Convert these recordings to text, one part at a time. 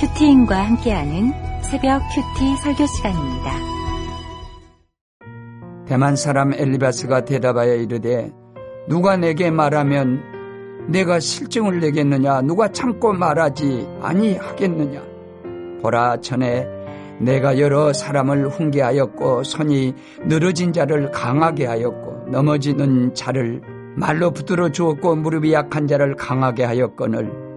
큐티인과 함께하는 새벽 큐티 설교 시간입니다. 대만 사람 엘리바스가 대답하여 이르되 누가 내게 말하면 내가 실증을 내겠느냐 누가 참고 말하지 아니하겠느냐 보라 전에 내가 여러 사람을 훈계하였고 손이 늘어진 자를 강하게 하였고 넘어지는 자를 말로 붙들어 주었고 무릎이 약한 자를 강하게 하였거늘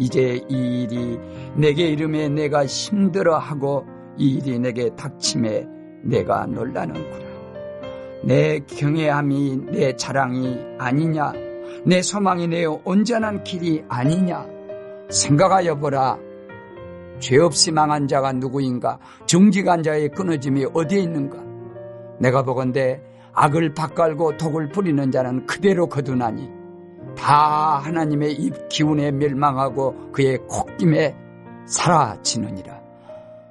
이제 이 일이 내게 이름에 내가 힘들어하고 이 일이 내게 닥침에 내가 놀라는구나. 내 경외함이 내 자랑이 아니냐? 내 소망이 내 온전한 길이 아니냐? 생각하여 보라. 죄 없이 망한 자가 누구인가? 정직한 자의 끊어짐이 어디에 있는가? 내가 보건대 악을 바깔고 독을 뿌리는 자는 그대로 거두나니 다 하나님의 입 기운에 멸망하고 그의 콧김에 사라지느니라.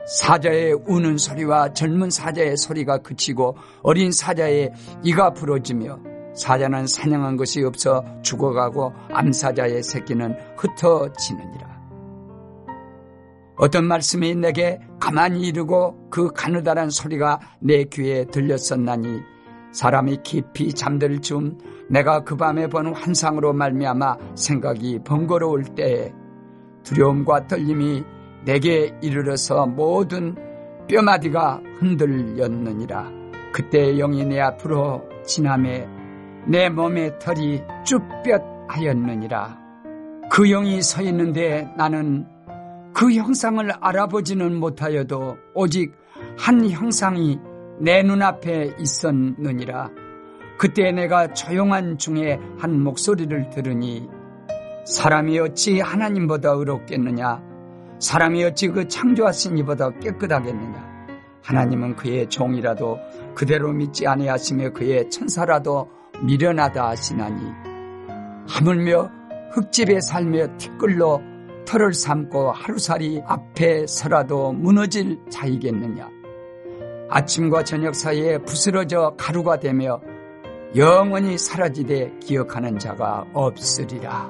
사자의 우는 소리와 젊은 사자의 소리가 그치고 어린 사자의 이가 부러지며 사자는 사냥한 것이 없어 죽어가고 암사자의 새끼는 흩어지느니라. 어떤 말씀이 내게 가만히 이르고 그 가느다란 소리가 내 귀에 들렸었나니 사람이 깊이 잠들 쯤 내가 그 밤에 본 환상으로 말미암아 생각이 번거로울 때에 두려움과 떨림이 내게 이르러서 모든 뼈마디가 흔들렸느니라. 그때 영이 내 앞으로 지남에 내 몸의 털이 쭈뼛하였느니라. 그 영이 서 있는데 나는 그 형상을 알아보지는 못하여도 오직 한 형상이 내 눈앞에 있었느니라. 그때 내가 조용한 중에 한 목소리를 들으니 사람이 어찌 하나님보다 의롭겠느냐? 사람이 어찌 그 창조하신 이보다 깨끗하겠느냐? 하나님은 그의 종이라도 그대로 믿지 아니하시며 그의 천사라도 미련하다 하시나니 하물며 흙집에 살며 티끌로 털을 삼고 하루살이 앞에 서라도 무너질 자이겠느냐? 아침과 저녁 사이에 부스러져 가루가 되며 영원히 사라지되 기억하는 자가 없으리라.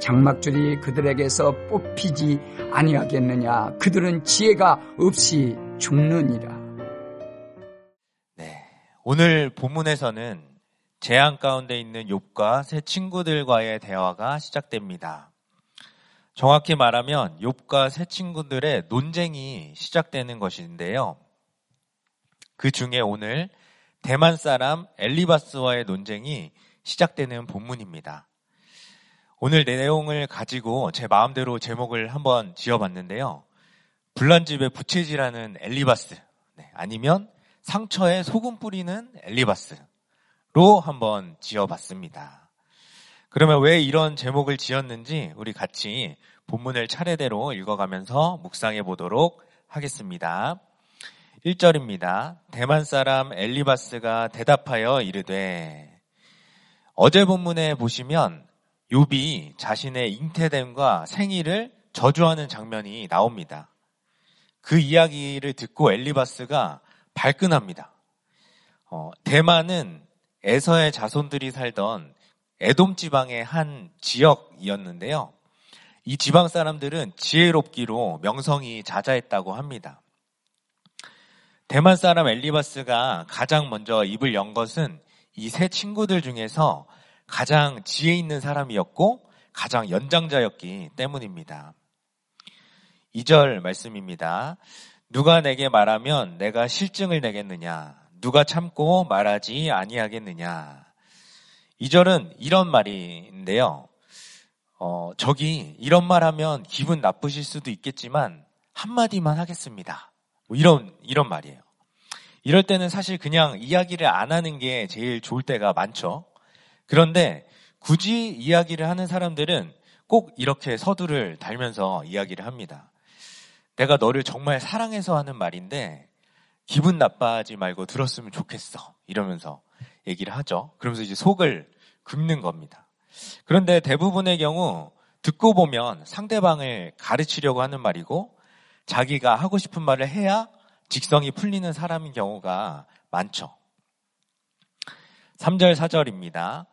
장막줄이 그들에게서 뽑히지 아니하겠느냐. 그들은 지혜가 없이 죽느니라. 네. 오늘 본문에서는 재앙 가운데 있는 욥과 새 친구들과의 대화가 시작됩니다. 정확히 말하면 욥과 새 친구들의 논쟁이 시작되는 것인데요. 그 중에 오늘 대만 사람 엘리바스와의 논쟁이 시작되는 본문입니다. 오늘 내용을 가지고 제 마음대로 제목을 한번 지어봤는데요. 불난 집에 부채질하는 엘리바스, 네, 아니면 상처에 소금 뿌리는 엘리바스로 한번 지어봤습니다. 그러면 왜 이런 제목을 지었는지 우리 같이 본문을 차례대로 읽어가면서 묵상해 보도록 하겠습니다. 1절입니다. 대만 사람 엘리바스가 대답하여 이르되 어제 본문에 보시면 욥이 자신의 잉태됨과 생일을 저주하는 장면이 나옵니다. 그 이야기를 듣고 엘리바스가 발끈합니다. 어, 대만은 에서의 자손들이 살던 에돔 지방의 한 지역이었는데요. 이 지방 사람들은 지혜롭기로 명성이 자자했다고 합니다. 대만 사람 엘리바스가 가장 먼저 입을 연 것은 이 세 친구들 중에서 가장 지혜 있는 사람이었고 가장 연장자였기 때문입니다. 2절 말씀입니다. 누가 내게 말하면 내가 실증을 내겠느냐? 누가 참고 말하지 아니하겠느냐? 2절은 이런 말인데요. 어, 저기 이런 말 하면 기분 나쁘실 수도 있겠지만 한마디만 하겠습니다. 뭐 이런, 이런 말이에요. 이럴 때는 사실 그냥 이야기를 안 하는 게 제일 좋을 때가 많죠. 그런데 굳이 이야기를 하는 사람들은 꼭 이렇게 서두를 달면서 이야기를 합니다. 내가 너를 정말 사랑해서 하는 말인데 기분 나빠하지 말고 들었으면 좋겠어. 이러면서 얘기를 하죠. 그러면서 이제 속을 긁는 겁니다. 그런데 대부분의 경우 듣고 보면 상대방을 가르치려고 하는 말이고 자기가 하고 싶은 말을 해야 직성이 풀리는 사람인 경우가 많죠. 3절 4절입니다.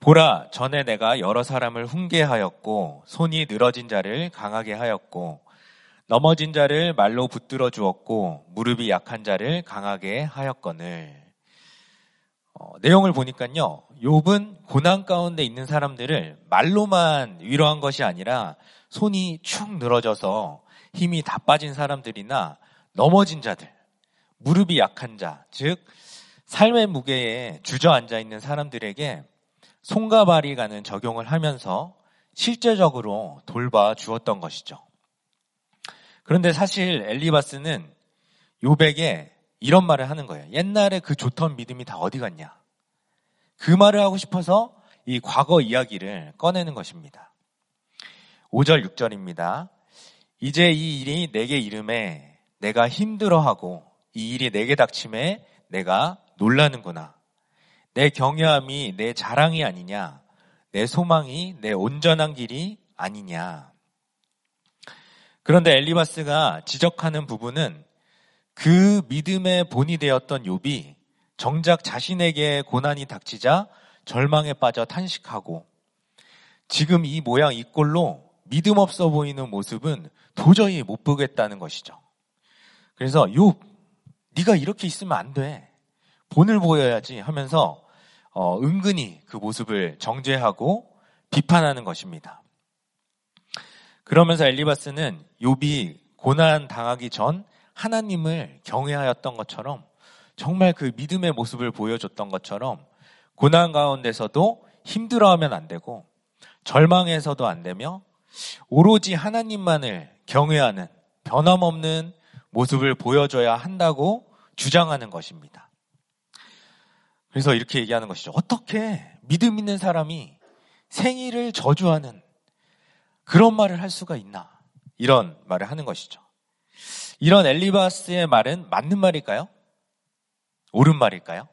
보라 전에 내가 여러 사람을 훈계하였고 손이 늘어진 자를 강하게 하였고 넘어진 자를 말로 붙들어 주었고 무릎이 약한 자를 강하게 하였거늘. 어, 내용을 보니까요. 욥은 고난 가운데 있는 사람들을 말로만 위로한 것이 아니라 손이 축 늘어져서 힘이 다 빠진 사람들이나 넘어진 자들, 무릎이 약한 자, 즉 삶의 무게에 주저앉아 있는 사람들에게 손과 발이 가는 적용을 하면서 실제적으로 돌봐 주었던 것이죠. 그런데 사실 엘리바스는 요백에 이런 말을 하는 거예요. 옛날에 그 좋던 믿음이 다 어디 갔냐? 그 말을 하고 싶어서 이 과거 이야기를 꺼내는 것입니다. 5절, 6절입니다. 이제 이 일이 내게 이름에 내가 힘들어하고 이 일이 내게 닥침에 내가 놀라는구나. 내 경외함이 내 자랑이 아니냐. 내 소망이 내 온전한 길이 아니냐. 그런데 엘리바스가 지적하는 부분은 그 믿음의 본이 되었던 욥이 정작 자신에게 고난이 닥치자 절망에 빠져 탄식하고 지금 이 모양 이 꼴로 믿음 없어 보이는 모습은 도저히 못 보겠다는 것이죠. 그래서 욥 네가 이렇게 있으면 안 돼. 본을 보여야지 하면서 어, 은근히 그 모습을 정죄하고 비판하는 것입니다. 그러면서 엘리바스는 욥이 고난 당하기 전 하나님을 경외하였던 것처럼 정말 그 믿음의 모습을 보여줬던 것처럼 고난 가운데서도 힘들어하면 안 되고 절망해서도 안 되며 오로지 하나님만을 경외하는 변함없는 모습을 보여줘야 한다고 주장하는 것입니다. 그래서 이렇게 얘기하는 것이죠. 어떻게 믿음 있는 사람이 생일을 저주하는 그런 말을 할 수가 있나? 이런 말을 하는 것이죠. 이런 엘리바스의 말은 맞는 말일까요? 옳은 말일까요?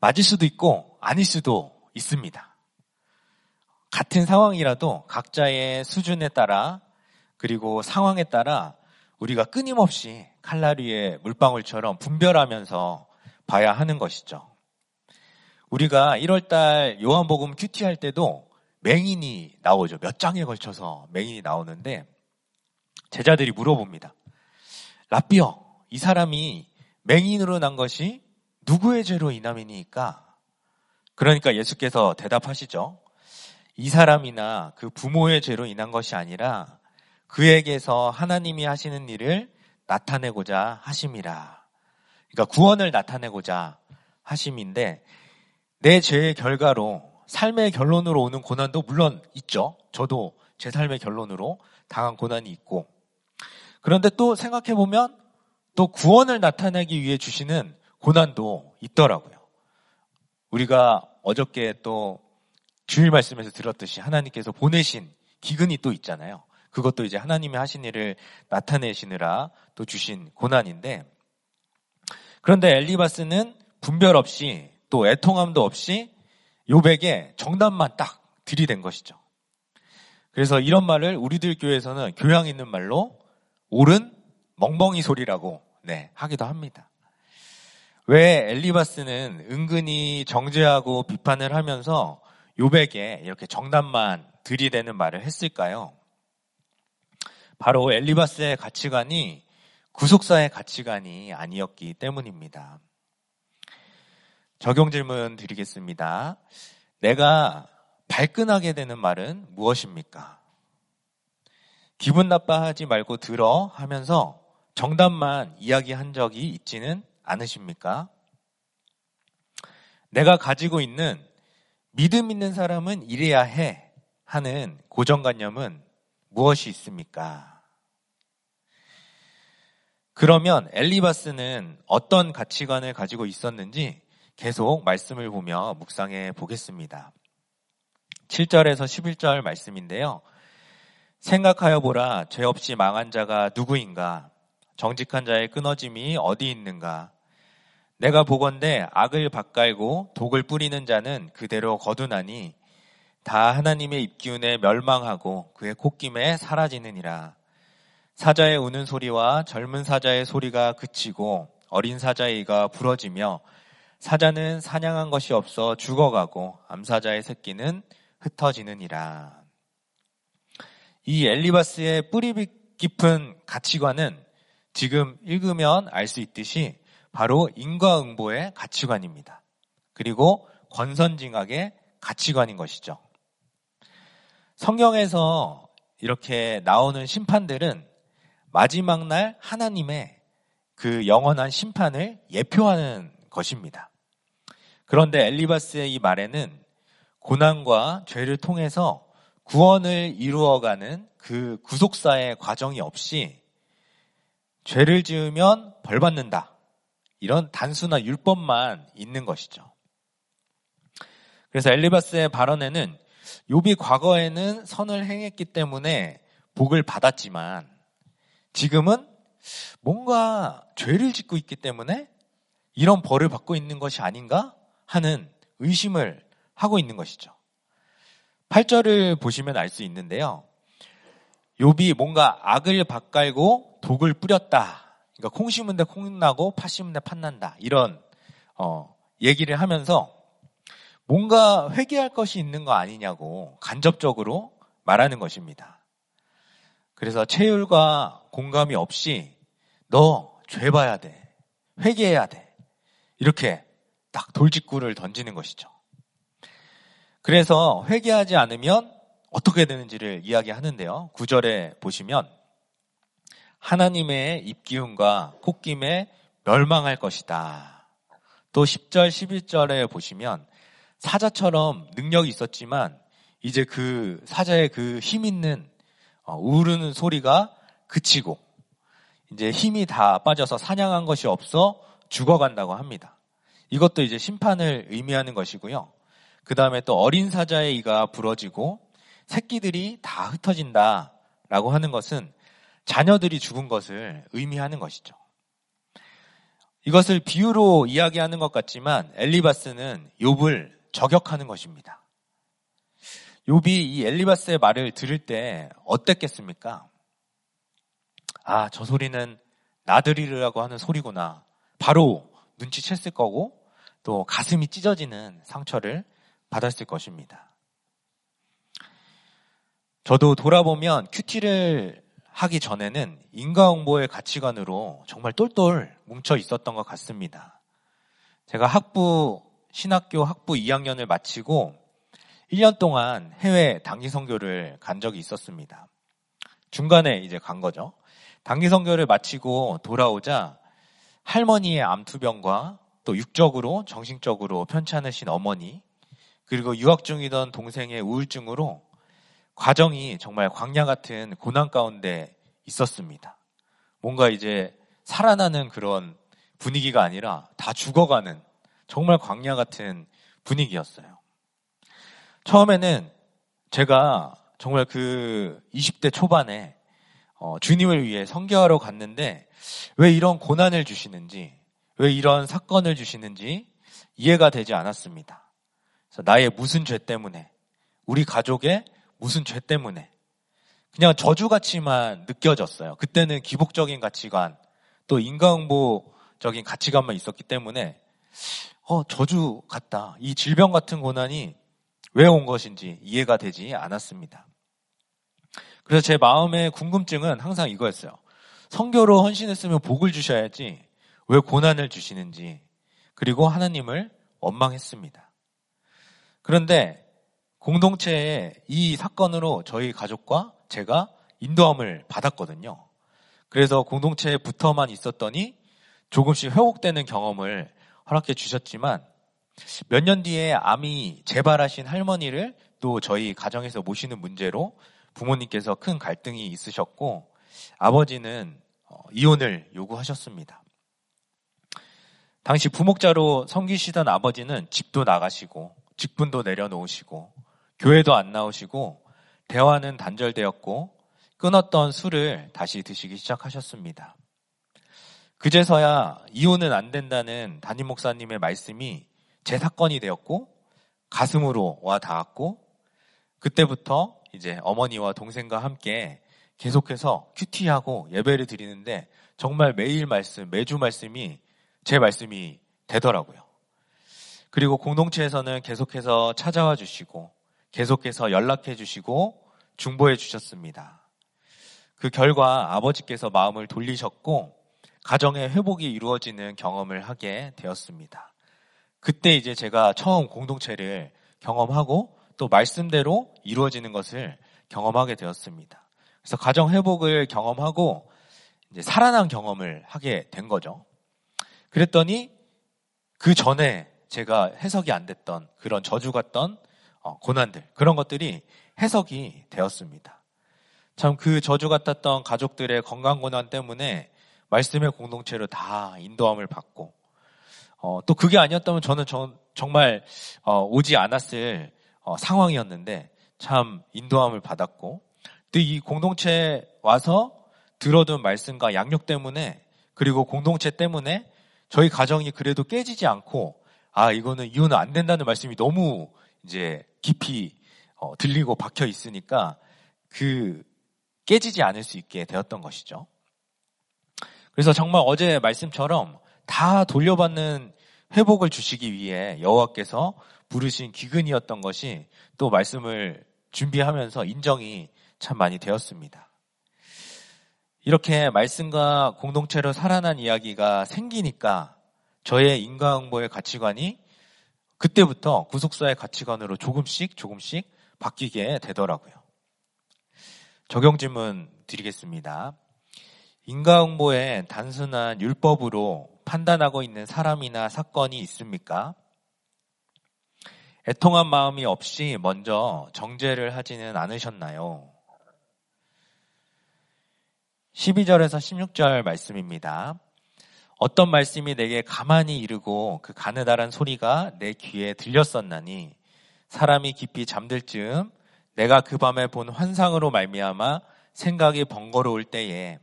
맞을 수도 있고 아닐 수도 있습니다. 같은 상황이라도 각자의 수준에 따라 그리고 상황에 따라 우리가 끊임없이 칼라리의 물방울처럼 분별하면서 봐야 하는 것이죠. 우리가 1월달 요한복음 큐티 할 때도 맹인이 나오죠. 몇 장에 걸쳐서 맹인이 나오는데 제자들이 물어봅니다. 라비어, 이 사람이 맹인으로 난 것이 누구의 죄로 인함이니까? 그러니까 예수께서 대답하시죠. 이 사람이나 그 부모의 죄로 인한 것이 아니라 그에게서 하나님이 하시는 일을 나타내고자 하심이라. 그러니까 구원을 나타내고자 하심인데 내 죄의 결과로 삶의 결론으로 오는 고난도 물론 있죠. 저도 제 삶의 결론으로 당한 고난이 있고 그런데 또 생각해 보면 또 구원을 나타내기 위해 주시는 고난도 있더라고요. 우리가 어저께 또 주일 말씀에서 들었듯이 하나님께서 보내신 기근이 또 있잖아요. 그것도 이제 하나님이 하신 일을 나타내시느라 또 주신 고난인데 그런데 엘리바스는 분별 없이 또 애통함도 없이 요백에 정답만 딱 들이댄 것이죠. 그래서 이런 말을 우리들 교회에서는 교양 있는 말로 옳은 멍멍이 소리라고 네, 하기도 합니다. 왜 엘리바스는 은근히 정죄하고 비판을 하면서 요백에 이렇게 정답만 들이대는 말을 했을까요? 바로 엘리바스의 가치관이 구속사의 가치관이 아니었기 때문입니다. 적용 질문 드리겠습니다. 내가 발끈하게 되는 말은 무엇입니까? 기분 나빠하지 말고 들어 하면서 정답만 이야기한 적이 있지는 않으십니까? 내가 가지고 있는 믿음 있는 사람은 이래야 해 하는 고정관념은 무엇이 있습니까? 그러면 엘리바스는 어떤 가치관을 가지고 있었는지 계속 말씀을 보며 묵상해 보겠습니다. 7절에서 11절 말씀인데요. 생각하여 보라, 죄 없이 망한 자가 누구인가? 정직한 자의 끊어짐이 어디 있는가? 내가 보건대 악을 밭갈고 독을 뿌리는 자는 그대로 거두나니 다 하나님의 입기운에 멸망하고 그의 콧김에 사라지느니라. 사자의 우는 소리와 젊은 사자의 소리가 그치고 어린 사자의 이가 부러지며 사자는 사냥한 것이 없어 죽어가고 암사자의 새끼는 흩어지느니라. 이 엘리바스의 뿌리 깊은 가치관은 지금 읽으면 알 수 있듯이 바로 인과응보의 가치관입니다. 그리고 권선징악의 가치관인 것이죠. 성경에서 이렇게 나오는 심판들은 마지막 날 하나님의 그 영원한 심판을 예표하는 것입니다. 그런데 엘리바스의 이 말에는 고난과 죄를 통해서 구원을 이루어가는 그 구속사의 과정이 없이 죄를 지으면 벌 받는다. 이런 단순한 율법만 있는 것이죠. 그래서 엘리바스의 발언에는 욥이 과거에는 선을 행했기 때문에 복을 받았지만 지금은 뭔가 죄를 짓고 있기 때문에 이런 벌을 받고 있는 것이 아닌가 하는 의심을 하고 있는 것이죠. 8절을 보시면 알 수 있는데요. 욥이 뭔가 악을 밭갈고 독을 뿌렸다. 그러니까 콩 심은 데 콩 나고 팥 심은 데 팥 난다. 이런 어, 얘기를 하면서 뭔가 회개할 것이 있는 거 아니냐고 간접적으로 말하는 것입니다. 그래서 체율과 공감이 없이 너 죄 봐야 돼. 회개해야 돼. 이렇게 딱 돌직구를 던지는 것이죠. 그래서 회개하지 않으면 어떻게 되는지를 이야기하는데요. 구절에 보시면 하나님의 입기운과 콧김에 멸망할 것이다. 또 10절, 11절에 보시면 사자처럼 능력이 있었지만 이제 그 사자의 그 힘 있는 어, 우르는 소리가 그치고 이제 힘이 다 빠져서 사냥한 것이 없어 죽어간다고 합니다. 이것도 이제 심판을 의미하는 것이고요. 그 다음에 또 어린 사자의 이가 부러지고 새끼들이 다 흩어진다라고 하는 것은 자녀들이 죽은 것을 의미하는 것이죠. 이것을 비유로 이야기하는 것 같지만 엘리바스는 욥을 저격하는 것입니다. 욥이 이 엘리바스의 말을 들을 때 어땠겠습니까? 아, 저 소리는 나들이라고 하는 소리구나. 바로 눈치챘을 거고 또 가슴이 찢어지는 상처를 받았을 것입니다. 저도 돌아보면 큐티를 하기 전에는 인과응보의 가치관으로 정말 똘똘 뭉쳐 있었던 것 같습니다. 제가 학부, 신학교 학부 2학년을 마치고 1년 동안 해외 단기 선교를 간 적이 있었습니다. 중간에 이제 간 거죠. 단기 선교를 마치고 돌아오자 할머니의 암투병과 또 육적으로 정신적으로 편찮으신 어머니 그리고 유학 중이던 동생의 우울증으로 과정이 정말 광야 같은 고난 가운데 있었습니다. 뭔가 이제 살아나는 그런 분위기가 아니라 다 죽어가는 정말 광야 같은 분위기였어요. 처음에는 제가 정말 그 20대 초반에 어, 주님을 위해 성교하러 갔는데 왜 이런 고난을 주시는지, 왜 이런 사건을 주시는지 이해가 되지 않았습니다. 그래서 나의 무슨 죄 때문에, 우리 가족의 무슨 죄 때문에 그냥 저주같이만 느껴졌어요. 그때는 기복적인 가치관, 또 인과응보적인 가치관만 있었기 때문에 어, 저주 같다. 이 질병 같은 고난이 왜 온 것인지 이해가 되지 않았습니다. 그래서 제 마음의 궁금증은 항상 이거였어요. 성교로 헌신했으면 복을 주셔야지 왜 고난을 주시는지 그리고 하나님을 원망했습니다. 그런데 공동체에 이 사건으로 저희 가족과 제가 인도함을 받았거든요. 그래서 공동체에 붙어만 있었더니 조금씩 회복되는 경험을 허락해 주셨지만 몇 년 뒤에 암이 재발하신 할머니를 또 저희 가정에서 모시는 문제로 부모님께서 큰 갈등이 있으셨고 아버지는 어, 이혼을 요구하셨습니다. 당시 부목자로 섬기시던 아버지는 집도 나가시고 직분도 내려놓으시고 교회도 안 나오시고 대화는 단절되었고 끊었던 술을 다시 드시기 시작하셨습니다. 그제서야 이혼은 안 된다는 담임 목사님의 말씀이 제 사건이 되었고 가슴으로 와 닿았고 그때부터 이제 어머니와 동생과 함께 계속해서 큐티하고 예배를 드리는데 정말 매일 말씀, 매주 말씀이 제 말씀이 되더라고요. 그리고 공동체에서는 계속해서 찾아와 주시고 계속해서 연락해 주시고 중보해 주셨습니다. 그 결과 아버지께서 마음을 돌리셨고 가정의 회복이 이루어지는 경험을 하게 되었습니다. 그때 이제 제가 처음 공동체를 경험하고 또 말씀대로 이루어지는 것을 경험하게 되었습니다. 그래서 가정 회복을 경험하고 이제 살아난 경험을 하게 된 거죠. 그랬더니 그 전에 제가 해석이 안 됐던 그런 저주 같던 어, 고난들 그런 것들이 해석이 되었습니다. 참 그 저주 같았던 가족들의 건강 고난 때문에 말씀의 공동체로 다 인도함을 받고 어, 또 그게 아니었다면 저는 저, 정말 어, 오지 않았을 어, 상황이었는데 참 인도함을 받았고 또 이 공동체 와서 들어둔 말씀과 양육 때문에 그리고 공동체 때문에 저희 가정이 그래도 깨지지 않고 아 이거는 이혼은 안 된다는 말씀이 너무 이제 깊이 어, 들리고 박혀 있으니까 그 깨지지 않을 수 있게 되었던 것이죠. 그래서 정말 어제 말씀처럼 다 돌려받는 회복을 주시기 위해 여호와께서 부르신 기근이었던 것이 또 말씀을 준비하면서 인정이 참 많이 되었습니다. 이렇게 말씀과 공동체로 살아난 이야기가 생기니까 저의 인과응보의 가치관이 그때부터 구속사의 가치관으로 조금씩 조금씩 바뀌게 되더라고요. 적용 질문 드리겠습니다. 인과응보에 단순한 율법으로 판단하고 있는 사람이나 사건이 있습니까? 애통한 마음이 없이 먼저 정죄를 하지는 않으셨나요? 12절에서 16절 말씀입니다. 어떤 말씀이 내게 가만히 이르고 그 가느다란 소리가 내 귀에 들렸었나니 사람이 깊이 잠들 즈음 내가 그 밤에 본 환상으로 말미암아 생각이 번거로울 때에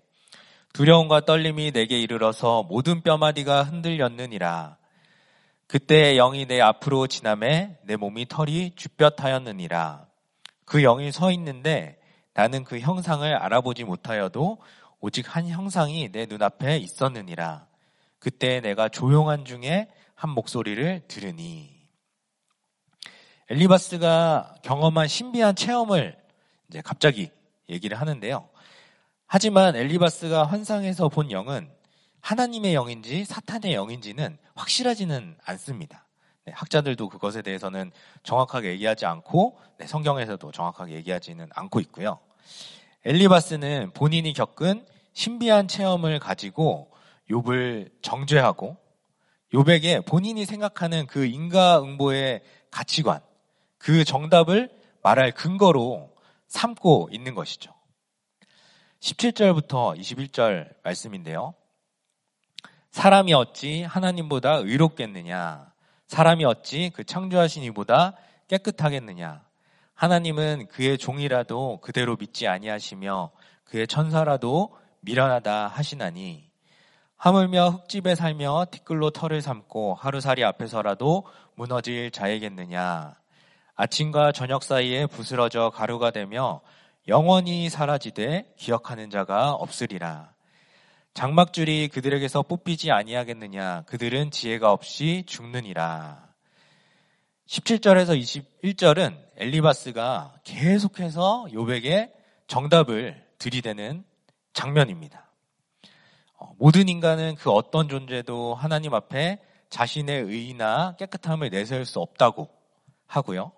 두려움과 떨림이 내게 이르러서 모든 뼈마디가 흔들렸느니라. 그때 영이 내 앞으로 지남에 내 몸이 털이 쥐뼛하였느니라. 그 영이 서 있는데 나는 그 형상을 알아보지 못하여도 오직 한 형상이 내 눈앞에 있었느니라. 그때 내가 조용한 중에 한 목소리를 들으니. 엘리바스가 경험한 신비한 체험을 이제 갑자기 얘기를 하는데요. 하지만 엘리바스가 환상에서 본 영은 하나님의 영인지 사탄의 영인지는 확실하지는 않습니다. 네, 학자들도 그것에 대해서는 정확하게 얘기하지 않고 네, 성경에서도 정확하게 얘기하지는 않고 있고요. 엘리바스는 본인이 겪은 신비한 체험을 가지고 욥을 정죄하고 욥에게 본인이 생각하는 그 인과응보의 가치관, 그 정답을 말할 근거로 삼고 있는 것이죠. 17절부터 21절 말씀인데요. 사람이 어찌 하나님보다 의롭겠느냐? 사람이 어찌 그 창조하신 이보다 깨끗하겠느냐? 하나님은 그의 종이라도 그대로 믿지 아니하시며 그의 천사라도 미련하다 하시나니 하물며 흙집에 살며 티끌로 털을 삼고 하루살이 앞에서라도 무너질 자이겠느냐? 아침과 저녁 사이에 부스러져 가루가 되며 영원히 사라지되 기억하는 자가 없으리라. 장막줄이 그들에게서 뽑히지 아니하겠느냐. 그들은 지혜가 없이 죽느니라. 17절에서 21절은 엘리바스가 계속해서 요백에 정답을 들이대는 장면입니다. 어, 모든 인간은 그 어떤 존재도 하나님 앞에 자신의 의나 깨끗함을 내세울 수 없다고 하고요.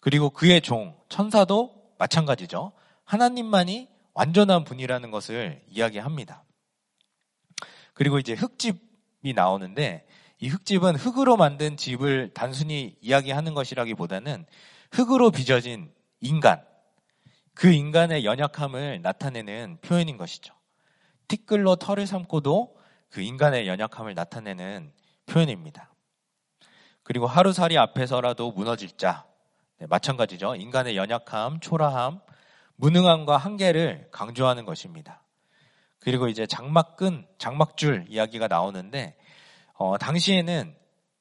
그리고 그의 종, 천사도 마찬가지죠. 하나님만이 완전한 분이라는 것을 이야기합니다. 그리고 이제 흙집이 나오는데 이 흙집은 흙으로 만든 집을 단순히 이야기하는 것이라기보다는 흙으로 빚어진 인간, 그 인간의 연약함을 나타내는 표현인 것이죠. 티끌로 털을 삼고도 그 인간의 연약함을 나타내는 표현입니다. 그리고 하루살이 앞에서라도 무너질 자, 네, 마찬가지죠. 인간의 연약함, 초라함, 무능함과 한계를 강조하는 것입니다. 그리고 이제 장막근, 장막줄 이야기가 나오는데 어, 당시에는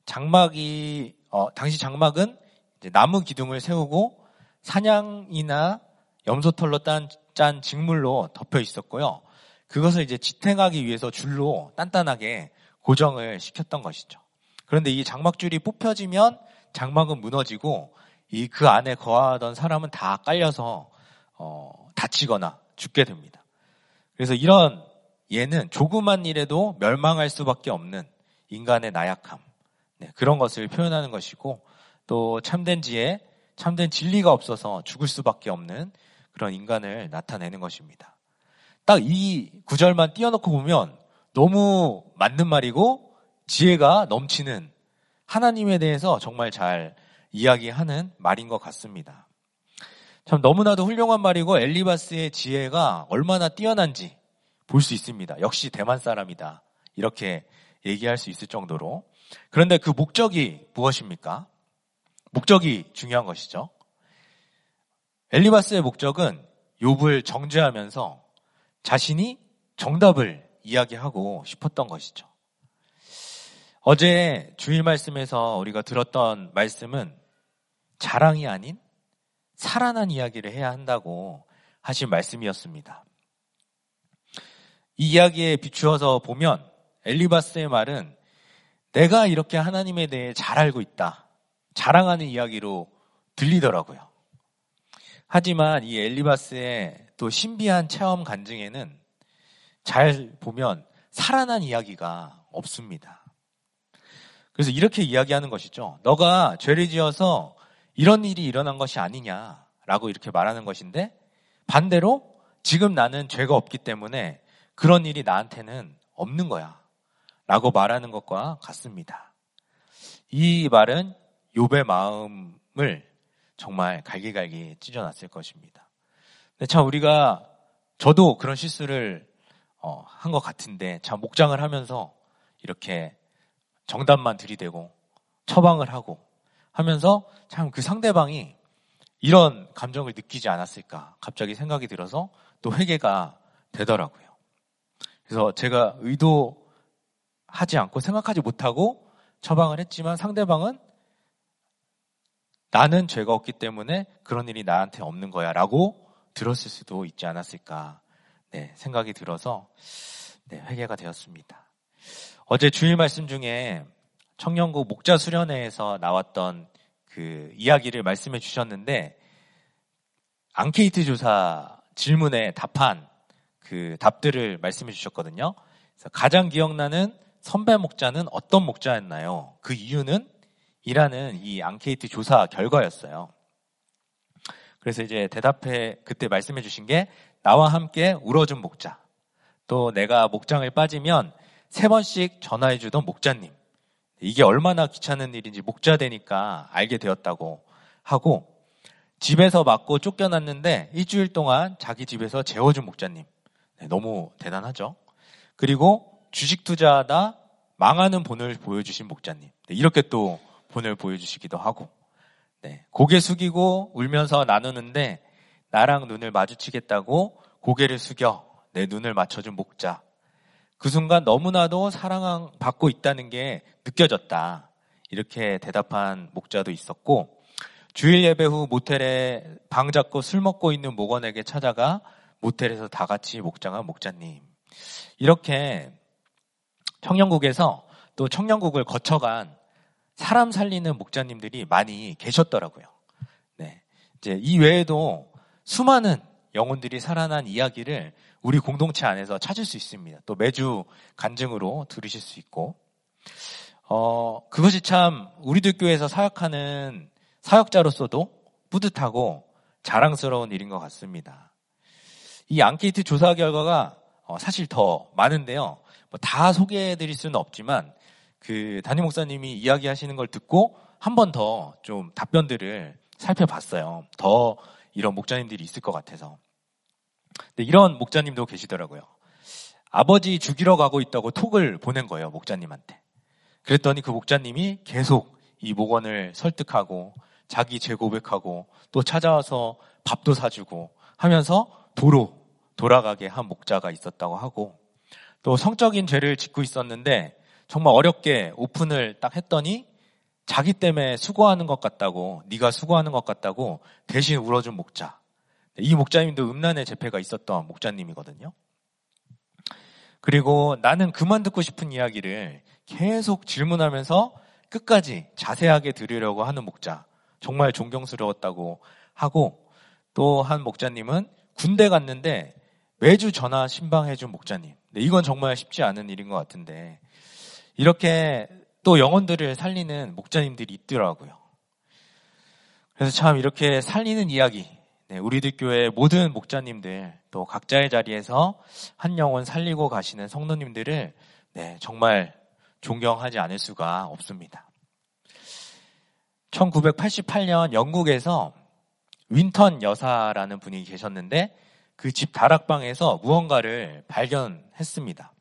장막이 어, 당시 장막은 나무 기둥을 세우고 사냥이나 염소털로 딴, 짠 직물로 덮여 있었고요. 그것을 이제 지탱하기 위해서 줄로 단단하게 고정을 시켰던 것이죠. 그런데 이 장막줄이 뽑혀지면 장막은 무너지고 이 그 안에 거하던 사람은 다 깔려서 어, 다치거나 죽게 됩니다. 그래서 이런 얘는 조그만 일에도 멸망할 수밖에 없는 인간의 나약함 네, 그런 것을 표현하는 것이고 또 참된 지혜, 참된 진리가 없어서 죽을 수밖에 없는 그런 인간을 나타내는 것입니다. 딱 이 구절만 띄워놓고 보면 너무 맞는 말이고 지혜가 넘치는 하나님에 대해서 정말 잘 이야기하는 말인 것 같습니다. 참 너무나도 훌륭한 말이고 엘리바스의 지혜가 얼마나 뛰어난지 볼 수 있습니다. 역시 대만 사람이다. 이렇게 얘기할 수 있을 정도로. 그런데 그 목적이 무엇입니까? 목적이 중요한 것이죠. 엘리바스의 목적은 욥을 정죄하면서 자신이 정답을 이야기하고 싶었던 것이죠. 어제 주일 말씀에서 우리가 들었던 말씀은 자랑이 아닌 살아난 이야기를 해야 한다고 하신 말씀이었습니다. 이 이야기에 비추어서 보면 엘리바스의 말은 내가 이렇게 하나님에 대해 잘 알고 있다. 자랑하는 이야기로 들리더라고요. 하지만 이 엘리바스의 또 신비한 체험 간증에는 잘 보면 살아난 이야기가 없습니다. 그래서 이렇게 이야기하는 것이죠. 너가 죄를 지어서 이런 일이 일어난 것이 아니냐라고 이렇게 말하는 것인데 반대로 지금 나는 죄가 없기 때문에 그런 일이 나한테는 없는 거야. 라고 말하는 것과 같습니다. 이 말은 욥의 마음을 정말 갈기갈기 찢어놨을 것입니다. 근데 참 우리가 저도 그런 실수를 어, 한 것 같은데 참 목장을 하면서 이렇게 정답만 들이대고 처방을 하고 하면서 참 그 상대방이 이런 감정을 느끼지 않았을까 갑자기 생각이 들어서 또 회개가 되더라고요. 그래서 제가 의도하지 않고 생각하지 못하고 처방을 했지만 상대방은 나는 죄가 없기 때문에 그런 일이 나한테 없는 거야 라고 들었을 수도 있지 않았을까 네, 생각이 들어서 네, 회개가 되었습니다. 어제 주일 말씀 중에 청년국 목자 수련회에서 나왔던 그 이야기를 말씀해 주셨는데 앙케이트 조사 질문에 답한 그 답들을 말씀해 주셨거든요. 가장 기억나는 선배 목자는 어떤 목자였나요? 그 이유는 이라는 이 앙케이트 조사 결과였어요. 그래서 이제 대답해 그때 말씀해 주신 게 나와 함께 울어준 목자. 또 내가 목장을 빠지면 세 번씩 전화해 주던 목자님. 이게 얼마나 귀찮은 일인지 목자 되니까 알게 되었다고 하고 집에서 맞고 쫓겨났는데 일주일 동안 자기 집에서 재워준 목자님. 네, 너무 대단하죠. 그리고 주식 투자하다 망하는 본을 보여주신 목자님. 네, 이렇게 또 본을 보여주시기도 하고. 네, 고개 숙이고 울면서 나누는데 나랑 눈을 마주치겠다고 고개를 숙여 내 눈을 맞춰준 목자. 그 순간 너무나도 사랑받고 있다는 게 느껴졌다. 이렇게 대답한 목자도 있었고, 주일 예배 후 모텔에 방 잡고 술 먹고 있는 목원에게 찾아가 모텔에서 다 같이 목장한 목자님. 이렇게 청년국에서 또 청년국을 거쳐간 사람 살리는 목자님들이 많이 계셨더라고요. 네. 이제 이 외에도 수많은 영혼들이 살아난 이야기를 우리 공동체 안에서 찾을 수 있습니다. 또 매주 간증으로 들으실 수 있고, 어, 그것이 참 우리들 교회에서 사역하는 사역자로서도 뿌듯하고 자랑스러운 일인 것 같습니다. 이 앙케이트 조사 결과가 어, 사실 더 많은데요. 뭐 다 소개해 드릴 수는 없지만 그 담임 목사님이 이야기하시는 걸 듣고 한 번 더 좀 답변들을 살펴봤어요. 더 이런 목자님들이 있을 것 같아서. 근데 이런 목자님도 계시더라고요. 아버지 죽이러 가고 있다고 톡을 보낸 거예요, 목자님한테. 그랬더니 그 목자님이 계속 이 목원을 설득하고 자기 재고백하고 또 찾아와서 밥도 사주고 하면서 도로 돌아가게 한 목자가 있었다고 하고 또 성적인 죄를 짓고 있었는데 정말 어렵게 오픈을 딱 했더니 자기 때문에 수고하는 것 같다고 네가 수고하는 것 같다고 대신 울어준 목자. 이 목자님도 음란의 재패가 있었던 목자님이거든요. 그리고 나는 그만 듣고 싶은 이야기를 계속 질문하면서 끝까지 자세하게 들으려고 하는 목자. 정말 존경스러웠다고 하고 또 한 목자님은 군대 갔는데 매주 전화 신방해준 목자님. 네, 이건 정말 쉽지 않은 일인 것 같은데 이렇게 또 영혼들을 살리는 목자님들이 있더라고요. 그래서 참 이렇게 살리는 이야기, 네, 우리들 교회 모든 목자님들 또 각자의 자리에서 한 영혼 살리고 가시는 성도님들을 네, 정말 존경하지 않을 수가 없습니다. 1988년 영국에서 윈턴 여사라는 분이 계셨는데 그 집 다락방에서 무언가를 발견했습니다.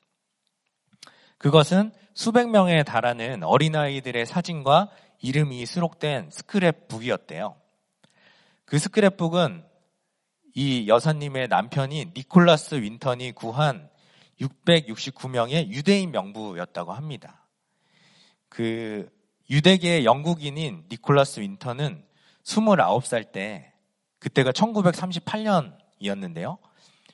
그것은 수백 명에 달하는 어린아이들의 사진과 이름이 수록된 스크랩북이었대요. 그 스크랩북은 이 여사님의 남편인 니콜라스 윈턴이 구한 669명의 유대인 명부였다고 합니다. 그 유대계 영국인인 니콜라스 윈턴은 29살 때 그때가 1938년이었는데요.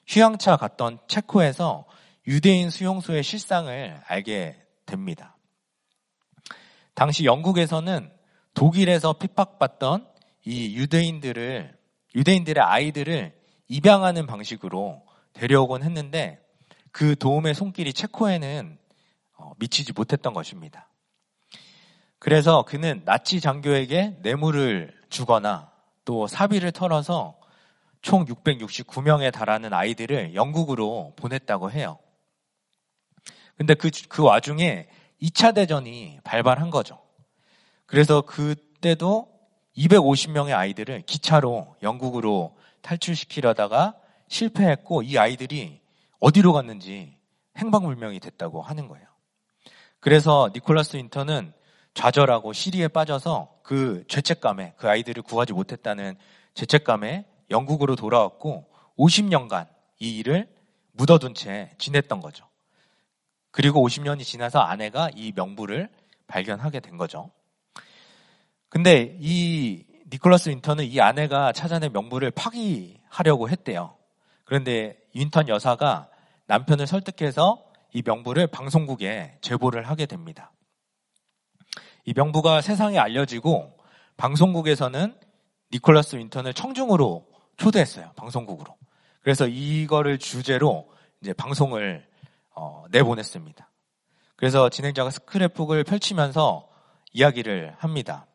휴양차 갔던 체코에서 유대인 수용소의 실상을 알게 됩니다. 당시 영국에서는 독일에서 핍박받던 이 유대인들을 유대인들의 아이들을 입양하는 방식으로 데려오곤 했는데 그 도움의 손길이 체코에는 어, 미치지 못했던 것입니다. 그래서 그는 나치 장교에게 뇌물을 주거나 또 사비를 털어서 총 669명에 달하는 아이들을 영국으로 보냈다고 해요. 근데 그, 그 와중에 2차 대전이 발발한 거죠. 그래서 그때도 250명의 아이들을 기차로 영국으로 탈출시키려다가 실패했고 이 아이들이 어디로 갔는지 행방불명이 됐다고 하는 거예요. 그래서 니콜라스 인턴은 좌절하고 시리에 빠져서 그 죄책감에 그 아이들을 구하지 못했다는 죄책감에 영국으로 돌아왔고 50년간 이 일을 묻어둔 채 지냈던 거죠. 그리고 50년이 지나서 아내가 이 명부를 발견하게 된 거죠. 근데 이 니콜라스 윈턴은 이 아내가 찾아낸 명부를 파기하려고 했대요. 그런데 윈턴 여사가 남편을 설득해서 이 명부를 방송국에 제보를 하게 됩니다. 이 명부가 세상에 알려지고 방송국에서는 니콜라스 윈턴을 청중으로 초대했어요. 방송국으로. 그래서 이거를 주제로 이제 방송을 어, 내보냈습니다. 그래서 진행자가 스크랩북을 펼치면서 이야기를 합니다.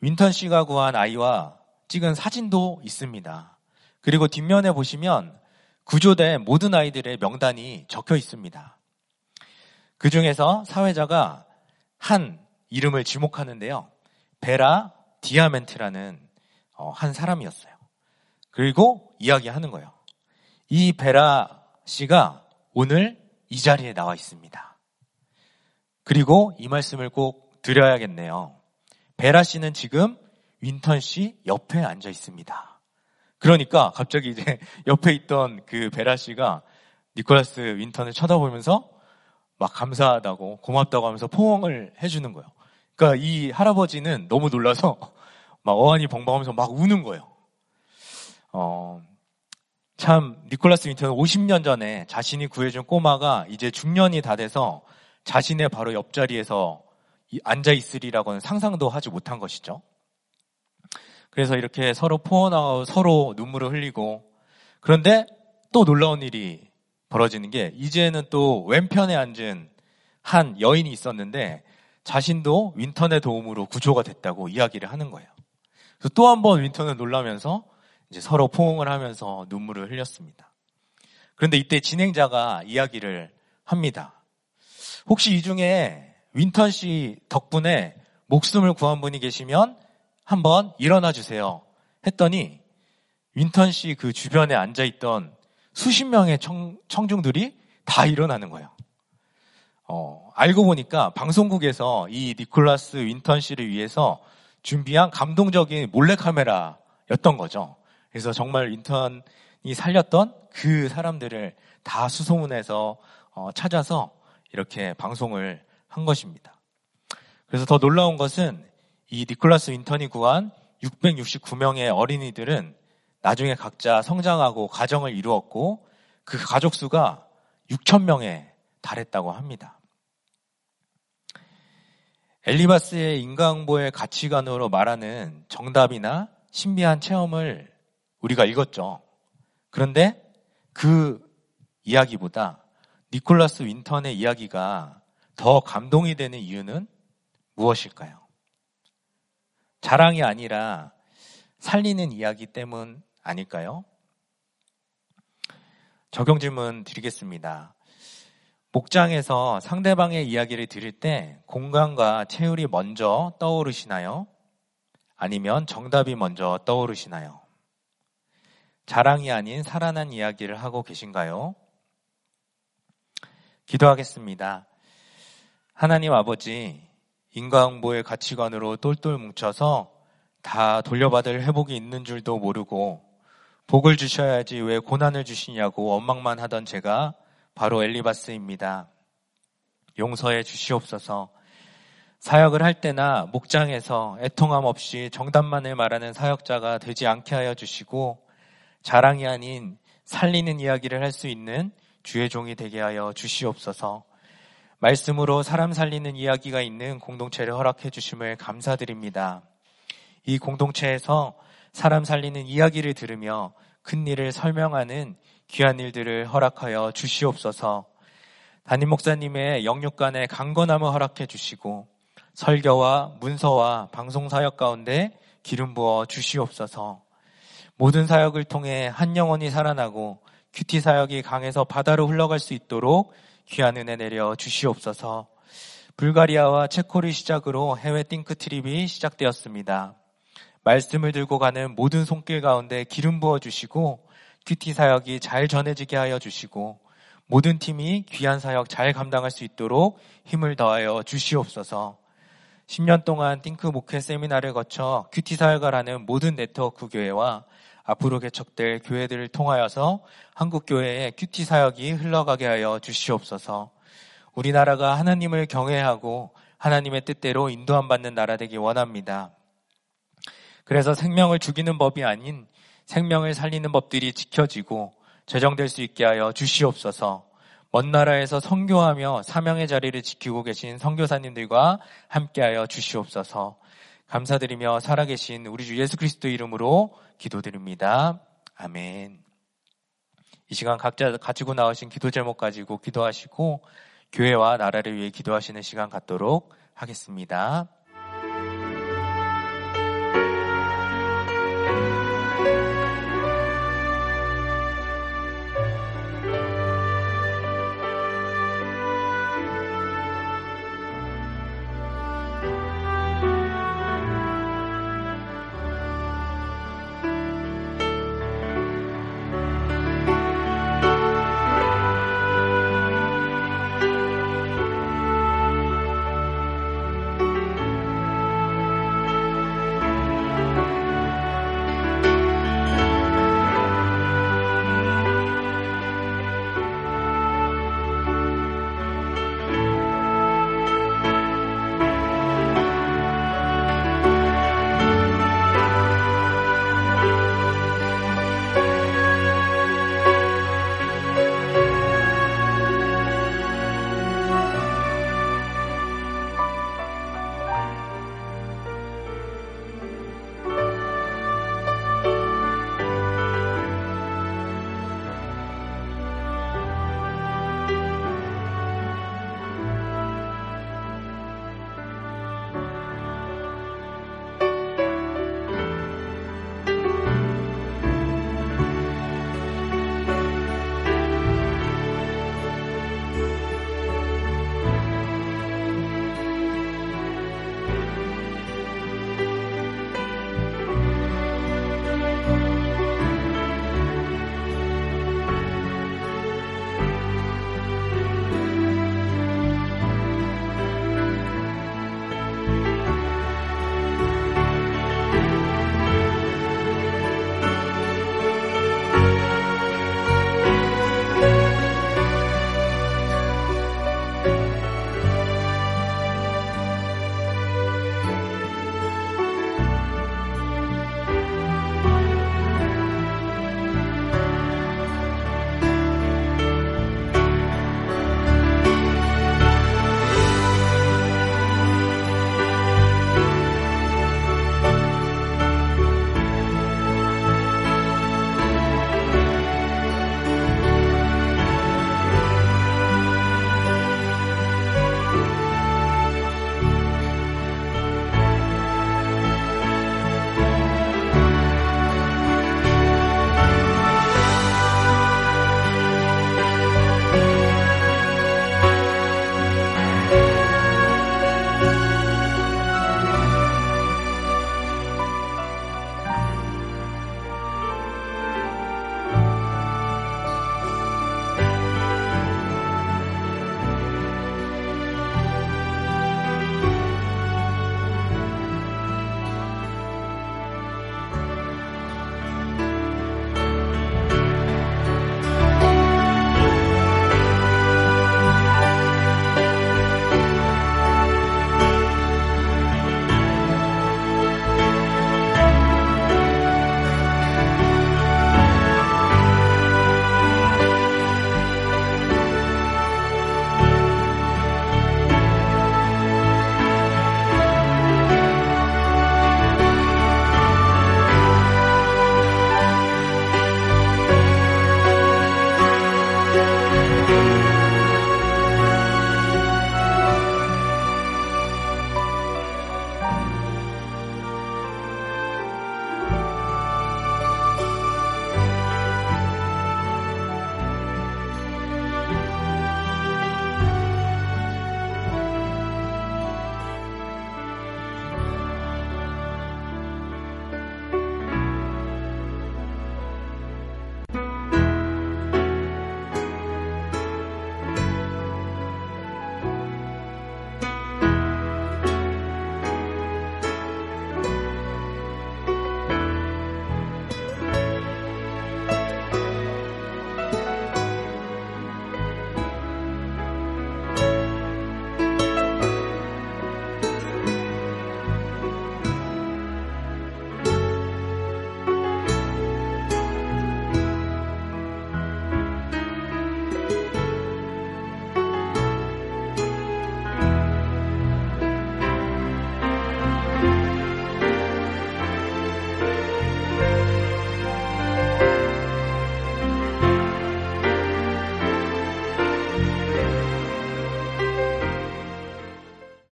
윈턴 씨가 구한 아이와 찍은 사진도 있습니다. 그리고 뒷면에 보시면 구조된 모든 아이들의 명단이 적혀 있습니다. 그 중에서 사회자가 한 이름을 지목하는데요. 베라 디아멘트라는 어, 한 사람이었어요. 그리고 이야기하는 거예요. 이 베라 씨가 오늘 이 자리에 나와 있습니다. 그리고 이 말씀을 꼭 드려야겠네요. 베라 씨는 지금 윈턴 씨 옆에 앉아 있습니다. 그러니까 갑자기 이제 옆에 있던 그 베라 씨가 니콜라스 윈턴을 쳐다보면서 막 감사하다고 고맙다고 하면서 포옹을 해주는 거예요. 그러니까 이 할아버지는 너무 놀라서 막 어안이 벙벙하면서 막 우는 거예요. 어, 참 니콜라스 윈턴은 50년 전에 자신이 구해준 꼬마가 이제 중년이 다 돼서 자신의 바로 옆자리에서 앉아 있으리라고는 상상도 하지 못한 것이죠. 그래서 이렇게 서로 포옹하고 서로 눈물을 흘리고 그런데 또 놀라운 일이 벌어지는 게 이제는 또 왼편에 앉은 한 여인이 있었는데 자신도 윈턴의 도움으로 구조가 됐다고 이야기를 하는 거예요. 또 한 번 윈턴은 놀라면서 이제 서로 포옹을 하면서 눈물을 흘렸습니다. 그런데 이때 진행자가 이야기를 합니다. 혹시 이 중에 윈턴 씨 덕분에 목숨을 구한 분이 계시면 한번 일어나 주세요. 했더니 윈턴 씨 그 주변에 앉아 있던 수십 명의 청, 청중들이 다 일어나는 거예요. 어, 알고 보니까 방송국에서 이 니콜라스 윈턴 씨를 위해서 준비한 감동적인 몰래카메라였던 거죠. 그래서 정말 윈턴이 살렸던 그 사람들을 다 수소문해서 어, 찾아서 이렇게 방송을 한 것입니다. 그래서 더 놀라운 것은 이 니콜라스 윈턴이 구한 669명의 어린이들은 나중에 각자 성장하고 가정을 이루었고 그 가족 수가 6천 명에 달했다고 합니다. 엘리바스의 인간보의 가치관으로 말하는 정답이나 신비한 체험을 우리가 읽었죠. 그런데 그 이야기보다 니콜라스 윈턴의 이야기가 더 감동이 되는 이유는 무엇일까요? 자랑이 아니라 살리는 이야기 때문 아닐까요? 적용 질문 드리겠습니다. 목장에서 상대방의 이야기를 들을 때 공감과 체율이 먼저 떠오르시나요? 아니면 정답이 먼저 떠오르시나요? 자랑이 아닌 살아난 이야기를 하고 계신가요? 기도하겠습니다. 하나님 아버지, 인과응보의 가치관으로 똘똘 뭉쳐서 다 돌려받을 회복이 있는 줄도 모르고 복을 주셔야지 왜 고난을 주시냐고 원망만 하던 제가 바로 엘리바스입니다. 용서해 주시옵소서. 사역을 할 때나 목장에서 애통함 없이 정답만을 말하는 사역자가 되지 않게 하여 주시고 자랑이 아닌 살리는 이야기를 할 수 있는 주의 종이 되게 하여 주시옵소서. 말씀으로 사람 살리는 이야기가 있는 공동체를 허락해 주심을 감사드립니다. 이 공동체에서 사람 살리는 이야기를 들으며 큰 일을 설명하는 귀한 일들을 허락하여 주시옵소서. 담임 목사님의 영육간의 강건함을 허락해 주시고 설교와 문서와 방송 사역 가운데 기름 부어 주시옵소서. 모든 사역을 통해 한 영혼이 살아나고 QT 사역이 강에서 바다로 흘러갈 수 있도록 귀한 은혜 내려 주시옵소서. 불가리아와 체코를 시작으로 해외 THINK trip이 시작되었습니다. 말씀을 들고 가는 모든 손길 가운데 기름 부어 주시고 QT 사역이 잘 전해지게 하여 주시고 모든 팀이 귀한 사역 잘 감당할 수 있도록 힘을 더하여 주시옵소서. 10년 동안 THINK 목회 세미나를 거쳐 QT 하는 모든 네트워크 교회와 앞으로 개척될 교회들을 통하여서 한국 교회의 큐티 사역이 흘러가게 하여 주시옵소서. 우리나라가 하나님을 경외하고 하나님의 뜻대로 인도함 받는 나라 되기 원합니다. 그래서 생명을 죽이는 법이 아닌 생명을 살리는 법들이 지켜지고 제정될 수 있게 하여 주시옵소서. 먼 나라에서 선교하며 사명의 자리를 지키고 계신 선교사님들과 함께하여 주시옵소서. 감사드리며 살아계신 우리 주 예수 그리스도 이름으로 기도드립니다. 아멘. 이 시간 각자 가지고 나오신 기도 제목 가지고 기도하시고 교회와 나라를 위해 기도하시는 시간 갖도록 하겠습니다.